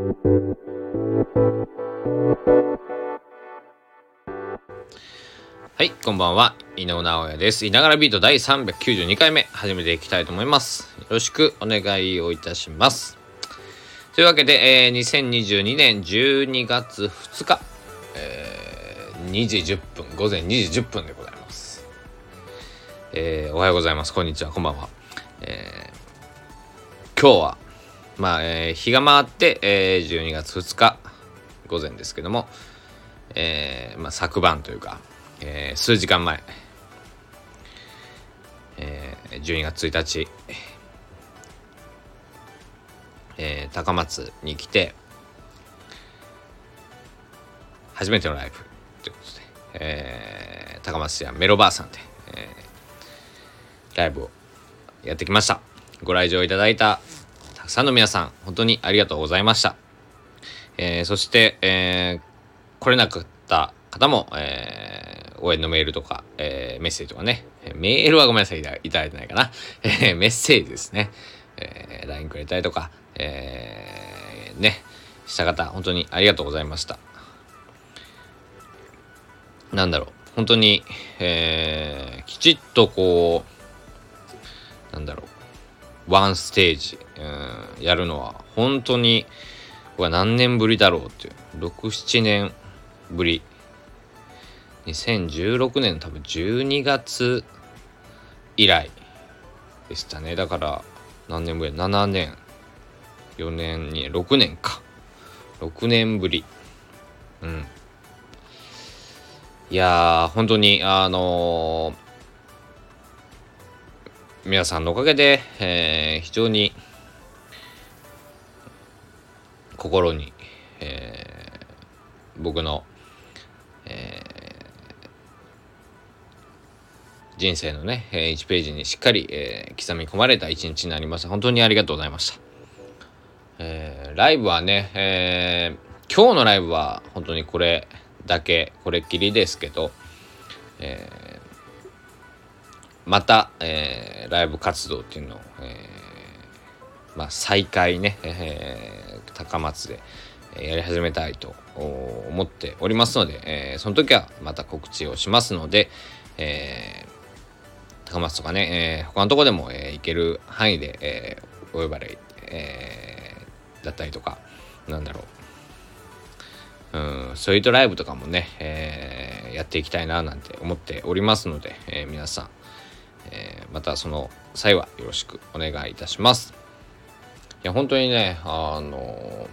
はい、こんばんは。井上直哉です。いながらビート第392回目、始めていきたいと思います。よろしくお願いをいたします。というわけで、えー、2022年12月2日、えー、2時10分、午前2時10分でございます。えー、おはようございます。こんにちは。こんばんは。えー、今日は、まあ、えー、日が回って、えー、12月2日午前ですけども、えー、まあ、昨晩というか、えー、数時間前、えー、12月1日、えー、高松に来て初めてのライブということで、えー、高松やメロバーさんで、えー、ライブをやってきました。ご来場いただいたくさんの皆さん本当にありがとうございました、えー、そして、えー、来れなかった方も、えー、応援のメールとか、えー、メッセージとかね、メールはごめんなさいいただいてないかな、えー、メッセージですね、えー、LINE くれたりとか、えー、ね、した方、本当にありがとうございました。なんだろう、本当に、えー、きちっとこう、なんだろう、ワンステージ、うん、やるのは、本当に、僕は何年ぶりだろうっていう、6、7年ぶり。2016年多分12月以来でしたね。だから、何年ぶり ?7 年4年に6年か6年ぶりうんいやー本当にあの、皆さんのおかげで、えー、非常に心に、えー、僕の、えー、人生のね、1ページにしっかり、えー、刻み込まれた一日になりました。本当にありがとうございました。えー、ライブはね、えー、今日のライブは本当にこれだけ、これっきりですけど、えー、また、えー、ライブ活動っていうのを、えー、まあ、再開ね、えー、高松でやり始めたいと思っておりますので、えー、その時はまた告知をしますので、えー、高松とかね、えー、他のとこでも、えー、行ける範囲で、えー、お呼ばれ、えーだったりとかなんだろう。うんストリートライブとかもね、えー、やっていきたいななんて思っておりますので、えー、皆さん、えー、またその際はよろしくお願いいたします。いや本当にねあの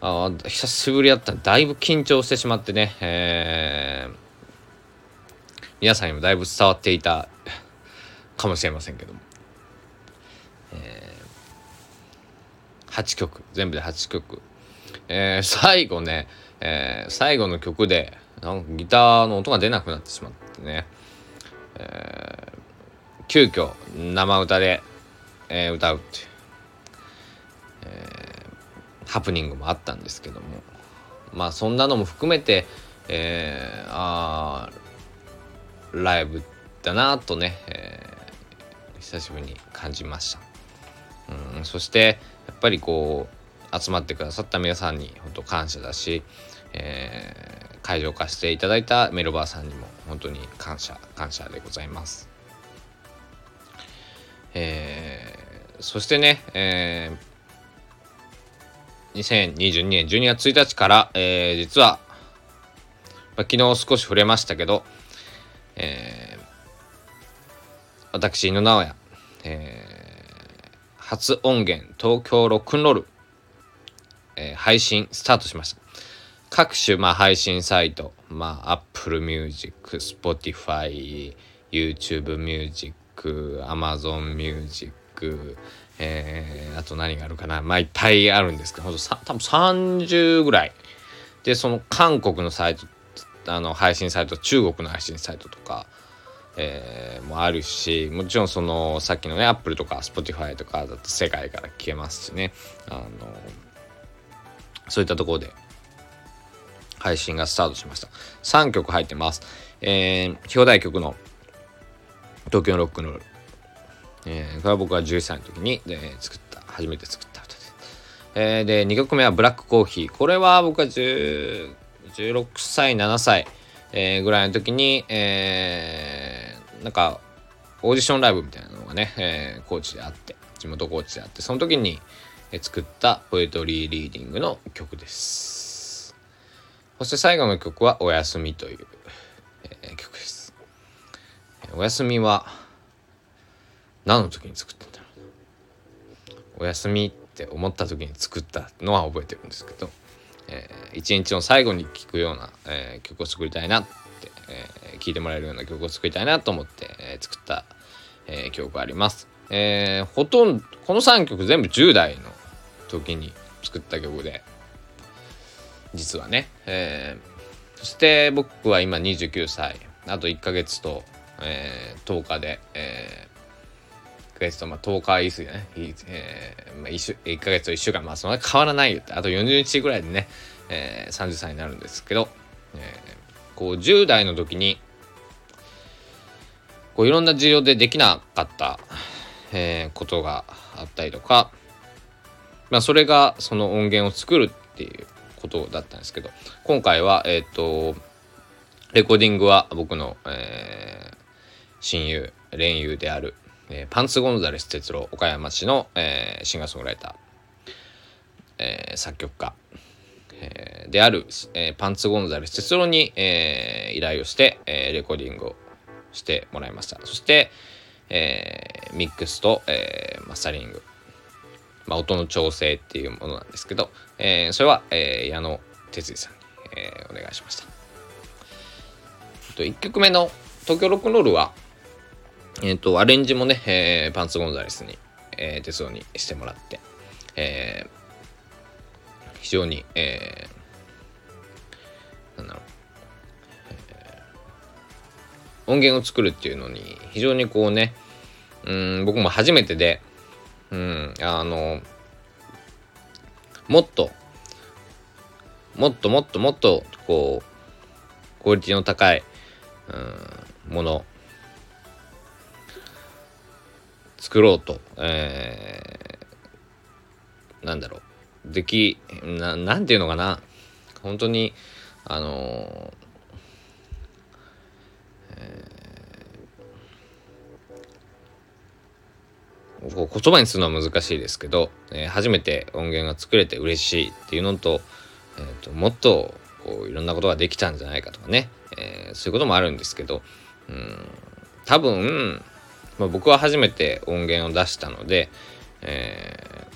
あ久しぶりだった。らだいぶ緊張してしまってね、えー、皆さんにもだいぶ伝わっていた かもしれませんけども、え8曲全部で8曲、えー、最後ね、えー、最後の曲でなんかギターの音が出なくなってしまってね、えー、急遽生歌で、えー、歌うっていう、えー、ハプニングもあったんですけどもまあそんなのも含めて、えー、あライブだなとね、えー、久しぶりに感じました。うん、そしてやっぱりこう集まってくださった皆さんに本当感謝だし、えー、会場化していただいたメロバーさんにも本当に感謝感謝でございます。えー、そしてね、えー、2022年12月1日から、えー、実は、まあ、昨日少し触れましたけど、えー、私、井野直哉、えー初音源東京ロックンロール、えー、配信スタートしました。各種、まあ、配信サイト、まあ、Apple Music、Spotify、YouTube Music、Amazon Music、えー、あと何があるかな、まあ、いっぱいあるんですけど、ほんと多分30ぐらい。で、その韓国のサイト、あの配信サイト、中国の配信サイトとか、えー、もあるしもちろんそのさっきのねアップルとか Spotify とかだと世界から消えますしねあのそういったところで配信がスタートしました。3曲入ってます。えー、表題曲の東京ロックンロール、えー、これは僕が11歳の時に、えー、作った初めて作った歌です、えー、で2曲目はブラックコーヒー。これは僕は16歳7歳、えー、ぐらいの時に、えー、なんかオーディションライブみたいなのがね、えー、高知であって地元高知であってその時に作ったポエトリーリーディングの曲です。そして最後の曲は「おやすみ」という、えー、曲ですおやすみは何の時に作ったんだろうおやすみって思った時に作ったのは覚えてるんですけど、えー、一日の最後に聴くような、えー、曲を作りたいなって、えー、聴いてもらえるような曲を作りたいなと思って、えー、作った、えー、曲があります。えー、ほとんどこの3曲全部10代の時に作った曲で実はね、えー、そして僕は今29歳。あと1ヶ月と、えー、10日で、えー、1ヶ月とまあ10日言い過ぎね、えーまあ、1, 週1ヶ月と1週間まあそんな変わらないよって。あと40日ぐらいでね、えー、30歳になるんですけど、えー、こう10代の時にこういろんな事情でできなかった、えー、ことがあったりとかまあ、それがその音源を作るっていうことだったんですけど今回はえっ、ー、とレコーディングは僕の、えー、親友恋友である、えー、パンツ・ゴンザレス哲郎岡山市の、え、シンガーソングライター、え、作曲家、え、である、え、パンツ・ゴンザレス哲郎に、え、依頼をして、え、レコーディングをしてもらいました。そして、え、ミックスと、え、マスタリングまあ、音の調整っていうものなんですけど、えー、それは、えー、矢野哲司さんに、えー、お願いしました。と1曲目の東京ロックンロールは、えっ、ー、と、アレンジもね、えー、パンツゴンザレスに、えー、鉄道にしてもらって、えー、非常に、えー、なんだろう、えー、音源を作るっていうのに非常にこうね、うん、僕も初めてで、うん、あの、もっと、もっともっともっと、こう、クオリティの高い、うん、もの、作ろうと、えー、なんだろう、でき、ななんていうのかな、本当に、あのこう言葉にするのは難しいですけど、えー、初めて音源が作れて嬉しいっていうのと,、えーと、もっとこういろんなことができたんじゃないかとかね、えー、そういうこともあるんですけど、うん、多分、まあ、僕は初めて音源を出したので、え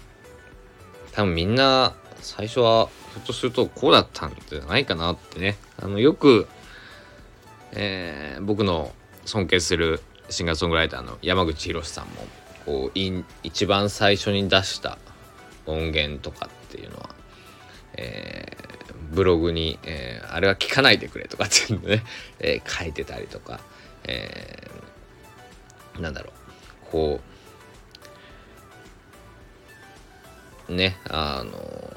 ー、多分みんな最初はひょっとするとこうだったんじゃないかなってね。あのよく、えー、僕の尊敬するシンガーソングライターの山口博さんもこう一番最初に出した音源とかっていうのは、えー、ブログに、えー、あれは聞かないでくれとかっていうのね、えー、書いてたりとか、えー、なんだろうこうねあの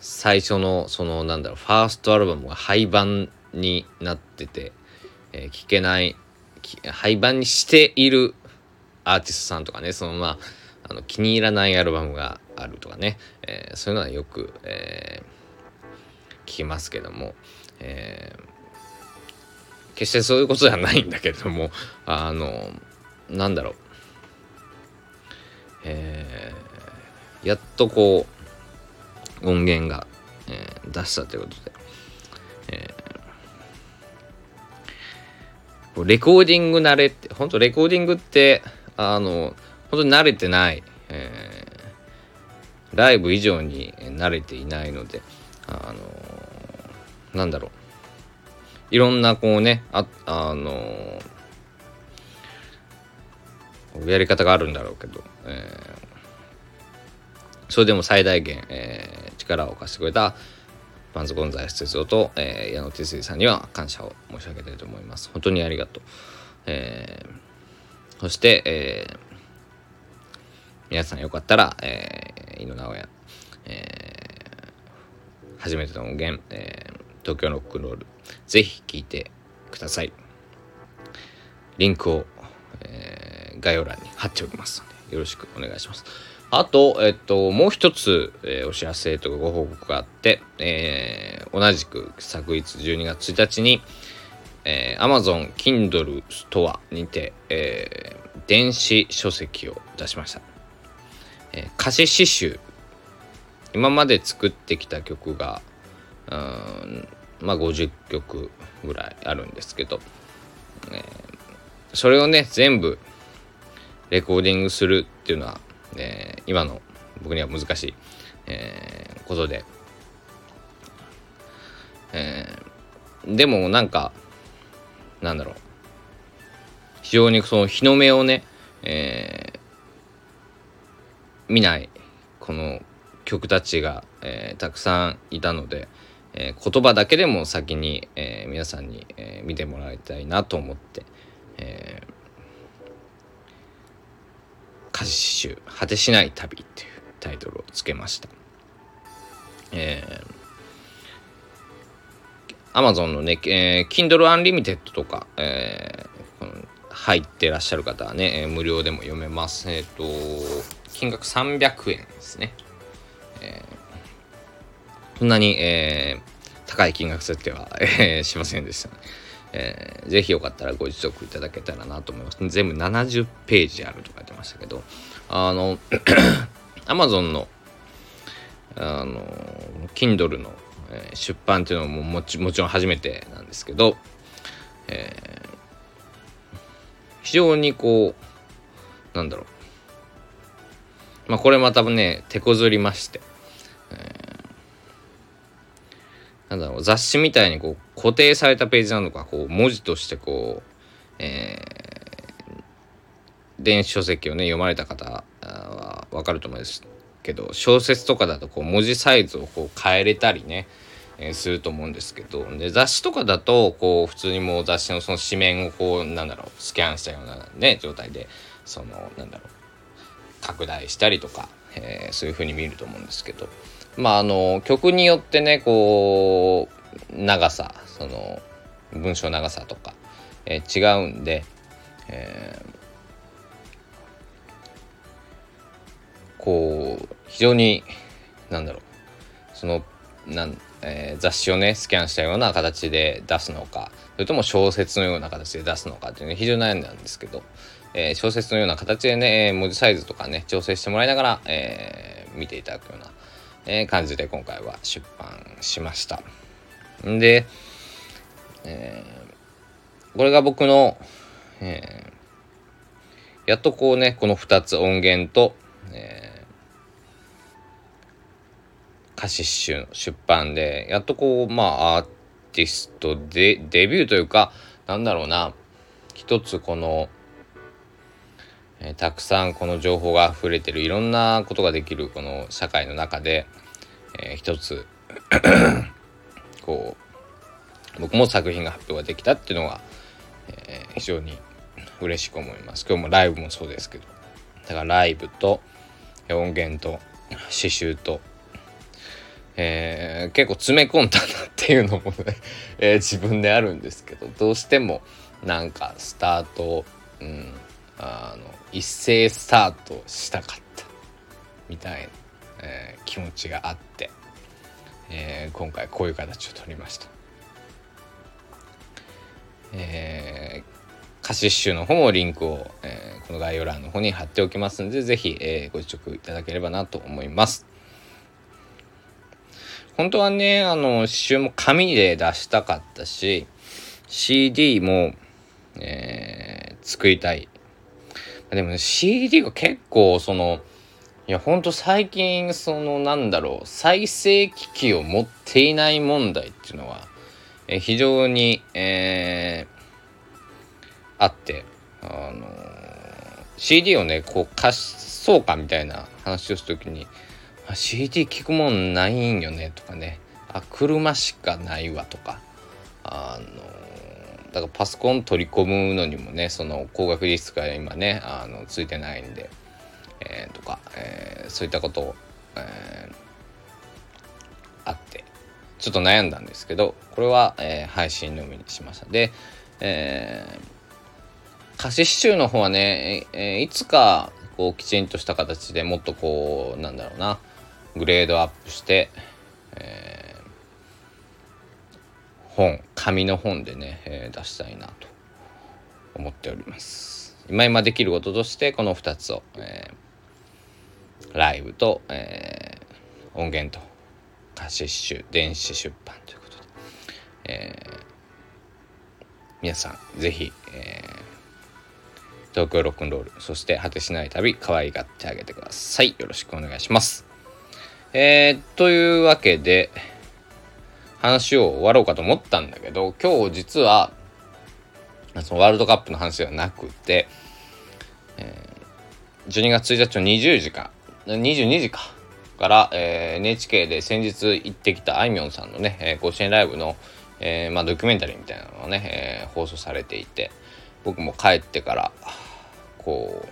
最初のそのなんだろうファーストアルバムが廃盤になってて、えー、聞けない廃盤にしているアーティストさんとかねそのまああの気に入らないアルバムがあるとかね、えー、そういうのはよく、えー、聞きますけども、えー、決してそういうことではないんだけれどもあのなんだろう、えー、やっとこう音源が、えー、出したということで、えー、レコーディング慣れって本当レコーディングってあの本当に慣れてない、えー、ライブ以上に慣れていないのであのなんだろういろんなこうねああのやり方があるんだろうけど、えー、それでも最大限、えー、力を貸してくれたパンズ・ゴンザイス哲夫と、えー、矢野哲司さんには感謝を申し上げたいと思います。本当にありがとう。えーそして、えー、皆さんよかったら、えー、井野直哉、えー、初めての音源、えー、東京ロックロール、ぜひ聴いてください。リンクを、えー、概要欄に貼っておきますので、よろしくお願いします。あと、えっと、もう一つ、えー、お知らせとかご報告があって、えー、同じく昨日12月1日に、えー、Amazon Kindle ストアにて、えー、電子書籍を出しました。えー、歌詞詩集。今まで作ってきた曲が、うん、まあ50曲ぐらいあるんですけど、えー、それをね、全部レコーディングするっていうのは、えー、今の僕には難しい、えー、ことで、えー、でもなんかなんだろう非常にその日の目をね、えー、見ないこの曲たちが、えー、たくさんいたので、えー、言葉だけでも先に、えー、皆さんに、えー、見てもらいたいなと思って、えー、歌詞集果てしない旅っていうタイトルをつけました。えー、Amazon のね、えー、Kindle Unlimited とか、えー、入ってらっしゃる方はね、えー、無料でも読めます。えっ、ー、と、金額300円ですね。えー、そんなに、えー、高い金額設定は、えー、しませんでした、ね。えー、ぜひよかったらご自読いただけたらなと思います。全部70ページあるとか言ってましたけど、あの、Amazon の、あの、Kindle の、えー、出版っていうのももちもちろん初めてなんですけど、えー、非常にこう、なんだろう。まあこれまたね、手こずりまして、なんだろう雑誌みたいにこう固定されたページなのかこう文字としてこう、えー、電子書籍をね読まれた方は分かると思うんですけど小説とかだとこう文字サイズをこう変えれたりね、えー、すると思うんですけどで雑誌とかだとこう普通にもう雑誌のその紙面をこうなんだろうスキャンしたようなね状態でそのなんだろう拡大したりとか、えー、そういう風に見ると思うんですけど。まああの曲によってねこう長さその文章長さとか、えー、違うんで、えー、こう非常になんだろうそのなん、えー、雑誌をねスキャンしたような形で出すのかそれとも小説のような形で出すのかっていうの非常に悩んだんですけど、えー、小説のような形でね文字サイズとかね調整してもらいながら、えー、見ていただくようなえ、感じで今回は出版しました。んで、え、これが僕の、え、やっとこうね、この2つ音源と、えー、歌詞集出版で、やっとこう、まあ、アーティストでデビューというか、なんだろうな、一つこの、えー、たくさんこの情報が溢れてるいろんなことができるこの社会の中で、えー、一つ こう僕も作品が発表ができたっていうのが、えー、非常に嬉しく思います。今日もライブもそうですけどだからライブと音源と刺繍と、えー、結構詰め込んだなっていうのもね、えー、自分であるんですけどどうしてもなんかスタート、うん、あの一斉スタートしたかったみたいな、えー、気持ちがあって、えー、今回こういう形を取りました。えー、歌詞集の方もリンクを、えー、この概要欄の方に貼っておきますので是非、えー、ご視聴いただければなと思います。本当はねあの刺繍も紙で出したかったし CD も、えー、作りたい。でもね CD が結構そのいやほんと最近そのなんだろう再生機器を持っていない問題っていうのは、え非常に、えー、あってあのー、CD をねこう貸そうかみたいな話をするときに CD 聞くもんないんよねとかね。あ車しかないわとか。あのだからパソコン取り込むのにもねその高額ディスクが今ねあのついてないんで、えー、とか、えー、そういったことを、えー、あって。ちょっと悩んだんですけどこれは、えー、配信のみにしました。で、えー、歌詞集の方はね、えー、いつかこうきちんとした形でもっとこうなんだろうな。グレードアップして、えー、本紙の本でね、えー、出したいなと思っております。今今できることとしてこの2つを、えー、ライブと、えー、音源と貸し集電子出版ということで、えー、皆さんぜひ、えー、東京ロックンロールそして果てしない旅可愛がってあげてください。よろしくお願いします。えー、というわけで話を終わろうかと思ったんだけど今日実はそのワールドカップの話ではなくて、えー、12月1日の20時か22時かから、えー、NHK で先日行ってきたあいみょんさんのね、えー、甲子園ライブの、えーまあ、ドキュメンタリーみたいなのがね、えー、放送されていて僕も帰ってからこう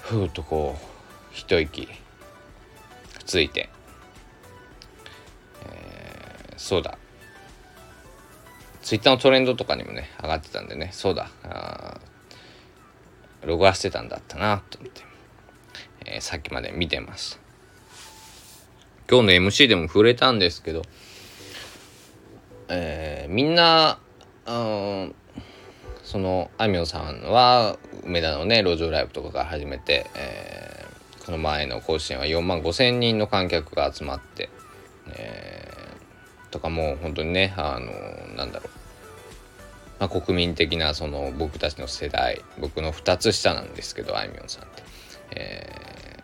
ふーっとこう一息ついて、えー、そうだ。ツイッターのトレンドとかにもね上がってたんでね。そうだ。あ録画してたんだったなと思って、えー、さっきまで見てました今日の MC でも触れたんですけど、えー、みんな、うん、そのあみょんさんは梅田のね路上ライブとかから始めて、え、この前の甲子園は4万5千人の観客が集まって、えー、とかもう本当にねあのなんだろう、まあ、国民的なその僕たちの世代僕の2つ下なんですけどあいみょんさんって、え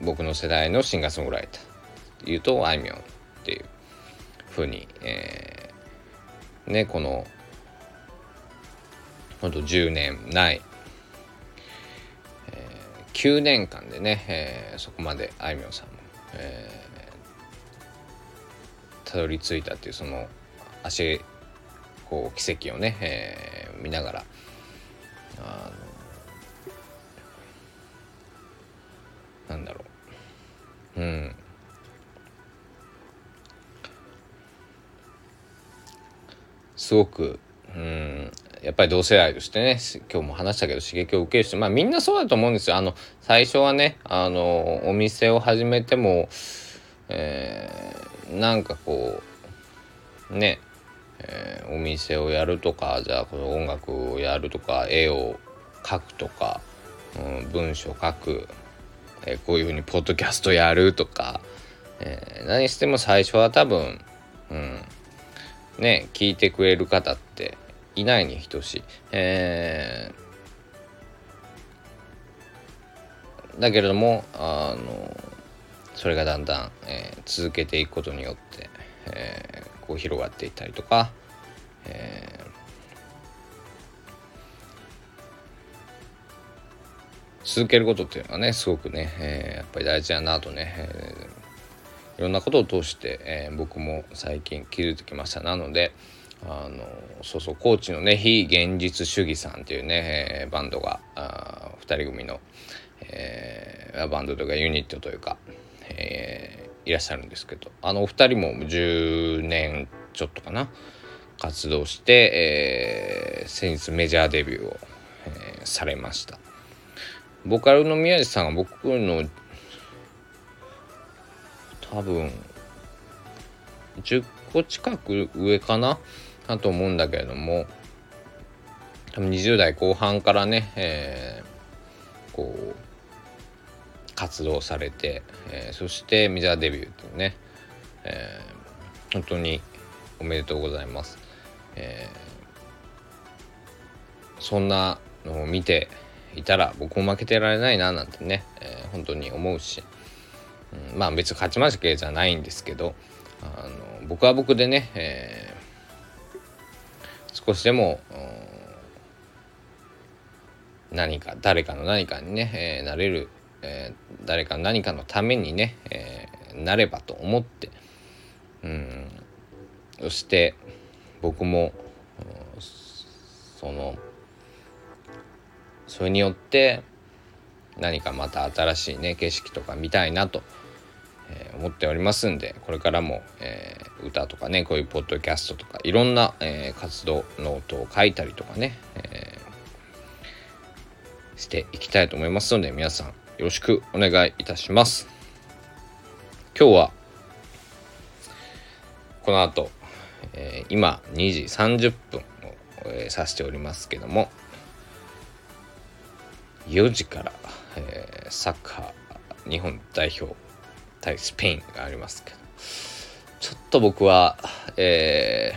ー、僕の世代のシンガーソングライターっていうとあいみょんっていうふうに、えー、ねこのほんと10年ない、9年間でね、えー、そこまであいみょんさんも、えー、たどり着いたっていうその足こう奇跡をね、えー、見ながらあのなんだろう。うん。すごくうん。やっぱり同世代としてね今日も話したけど刺激を受ける人まあみんなそうだと思うんですよ。あの最初はねあのお店を始めても、えー、なんかこうね、えー、お店をやるとかじゃあこの音楽をやるとか絵を描くとか、うん、文章書く、えー、こういうふうにポッドキャストやるとか、えー、何しても最初は多分、うん、ね聞いてくれる方っていないに等しい。えー、だけれどもあのそれがだんだん、えー、続けていくことによって、えー、こう広がっていったりとか、えー、続けることっていうのはねすごくね、えー、やっぱり大事だなとね、えー、いろんなことを通して、えー、僕も最近気づいてきましたなので、あのそうそう高知のね非現実主義さんっていうね、えー、バンドがあ2人組の、えー、バンドというかユニットというか、えー、いらっしゃるんですけどあのお二人も10年ちょっとかな活動して、えー、先日メジャーデビューを、えー、されました。ボーカルの宮地さんが僕の多分10個近く上かな？だと思うんだけれども多分20代後半からね、えー、こう活動されて、えー、そしてメジャーデビューっていうね、えー、本当におめでとうございます。えー、そんなのを見ていたら僕も負けてられないななんてね、えー、本当に思うし、うん、まあ別に勝ち負けじゃないんですけどあの僕は僕でね、え少しでも何か誰かの何かにね、えー、なれる、えー、誰かの何かのためにね、えー、なればと思ってうんそして僕もそのそれによって何かまた新しいね景色とか見たいなと、思っておりますんでこれからも、えー、歌とかねこういうポッドキャストとかいろんな、えー、活動ノートを書いたりとかね、えしていきたいと思いますので皆さんよろしくお願いいたします。今日はこの後、えー、今2時30分を、えー、指しておりますけども4時から、えー、サッカー日本代表対スペインがありますけど。ちょっと僕は、え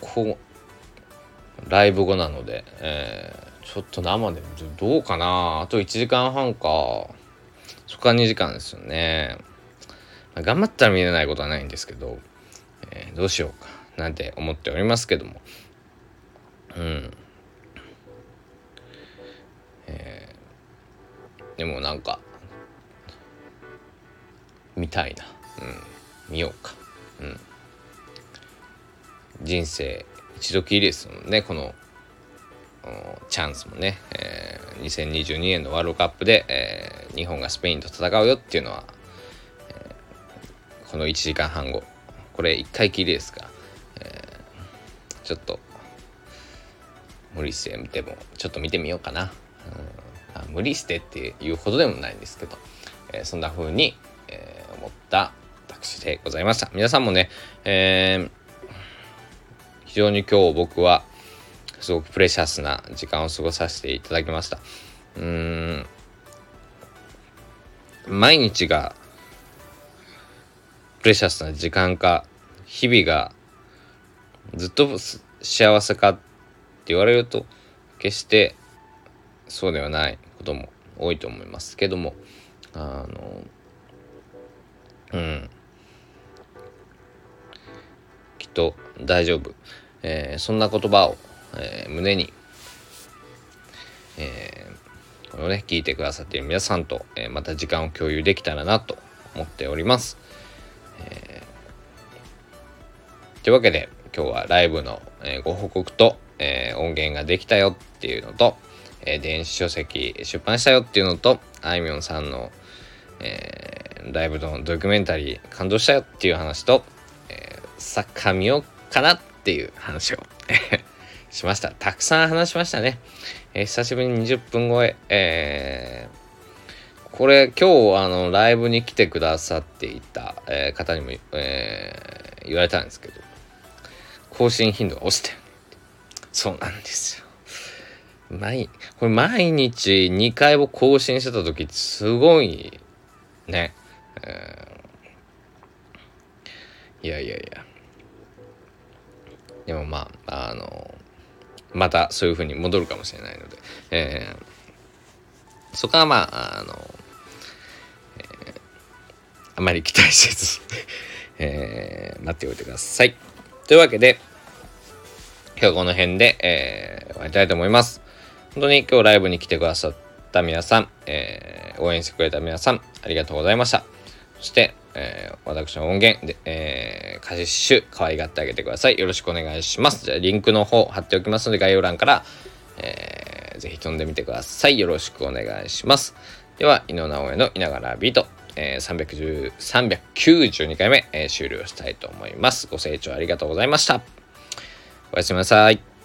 ー、こうライブ後なので、えー、ちょっと生でどうかなあと1時間半か。そこから2時間ですよね、まあ、頑張ったら見れないことはないんですけど、えー、どうしようか。なんて思っておりますけども。うん。えー、でもなんか見たいな。うん。見ようか。うん。人生一度きりですもんねこのチャンスもね、えー、2022年のワールドカップで、えー、日本がスペインと戦うよっていうのは、えー、この1時間半後。これ1回きりですが、えー、ちょっと無理して見てもちょっと見てみようかな、うん、あ無理してっていうほどでもないんですけど、えー、そんな風に、えー、った私でございました。皆さんもね、えー、非常に今日僕はすごくプレシャスな時間を過ごさせていただきました。うん。毎日がプレシャスな時間か日々がずっと幸せかって言われると決してそうではないことも多いと思いますけどもあのうんきっと大丈夫、えー、そんな言葉をえー、胸に、えー、このね、聞いてくださっている皆さんと、えー、また時間を共有できたらなと思っております。えー、というわけで、今日はライブの、えー、ご報告と、えー、音源ができたよっていうのと、えー、電子書籍出版したよっていうのと、あいみょんさんの、えー、ライブのドキュメンタリー感動したよっていう話と、えー、サッカー見ようかなっていう話を しました。たくさん話しましたね。えー、久しぶりに20分超え。えー、これ今日あのライブに来てくださっていた、えー、方にも、えー、言われたんですけど、更新頻度が落ちて。そうなんですよ。毎、これ毎日2回を更新してた時すごいね。えー、いやいやいや。でもまあ、あのまたそういう風に戻るかもしれないので、えー、そこはまああの、えー、あまり期待せず えー、待っておいてください。というわけで今日この辺で、えー、終わりたいと思います。本当に今日ライブに来てくださってた皆さん、えー、応援してくれた皆さん、ありがとうございました。そして、えー、私の音源で、えー、カシシュ可愛がってあげてください。よろしくお願いします。じゃあ、リンクの方貼っておきますので、概要欄から、えー、ぜひ飛んでみてください。よろしくお願いします。では、井上直江のいながらビート、えー、392回目、えー、終了したいと思います。ご清聴ありがとうございました。おやすみなさい。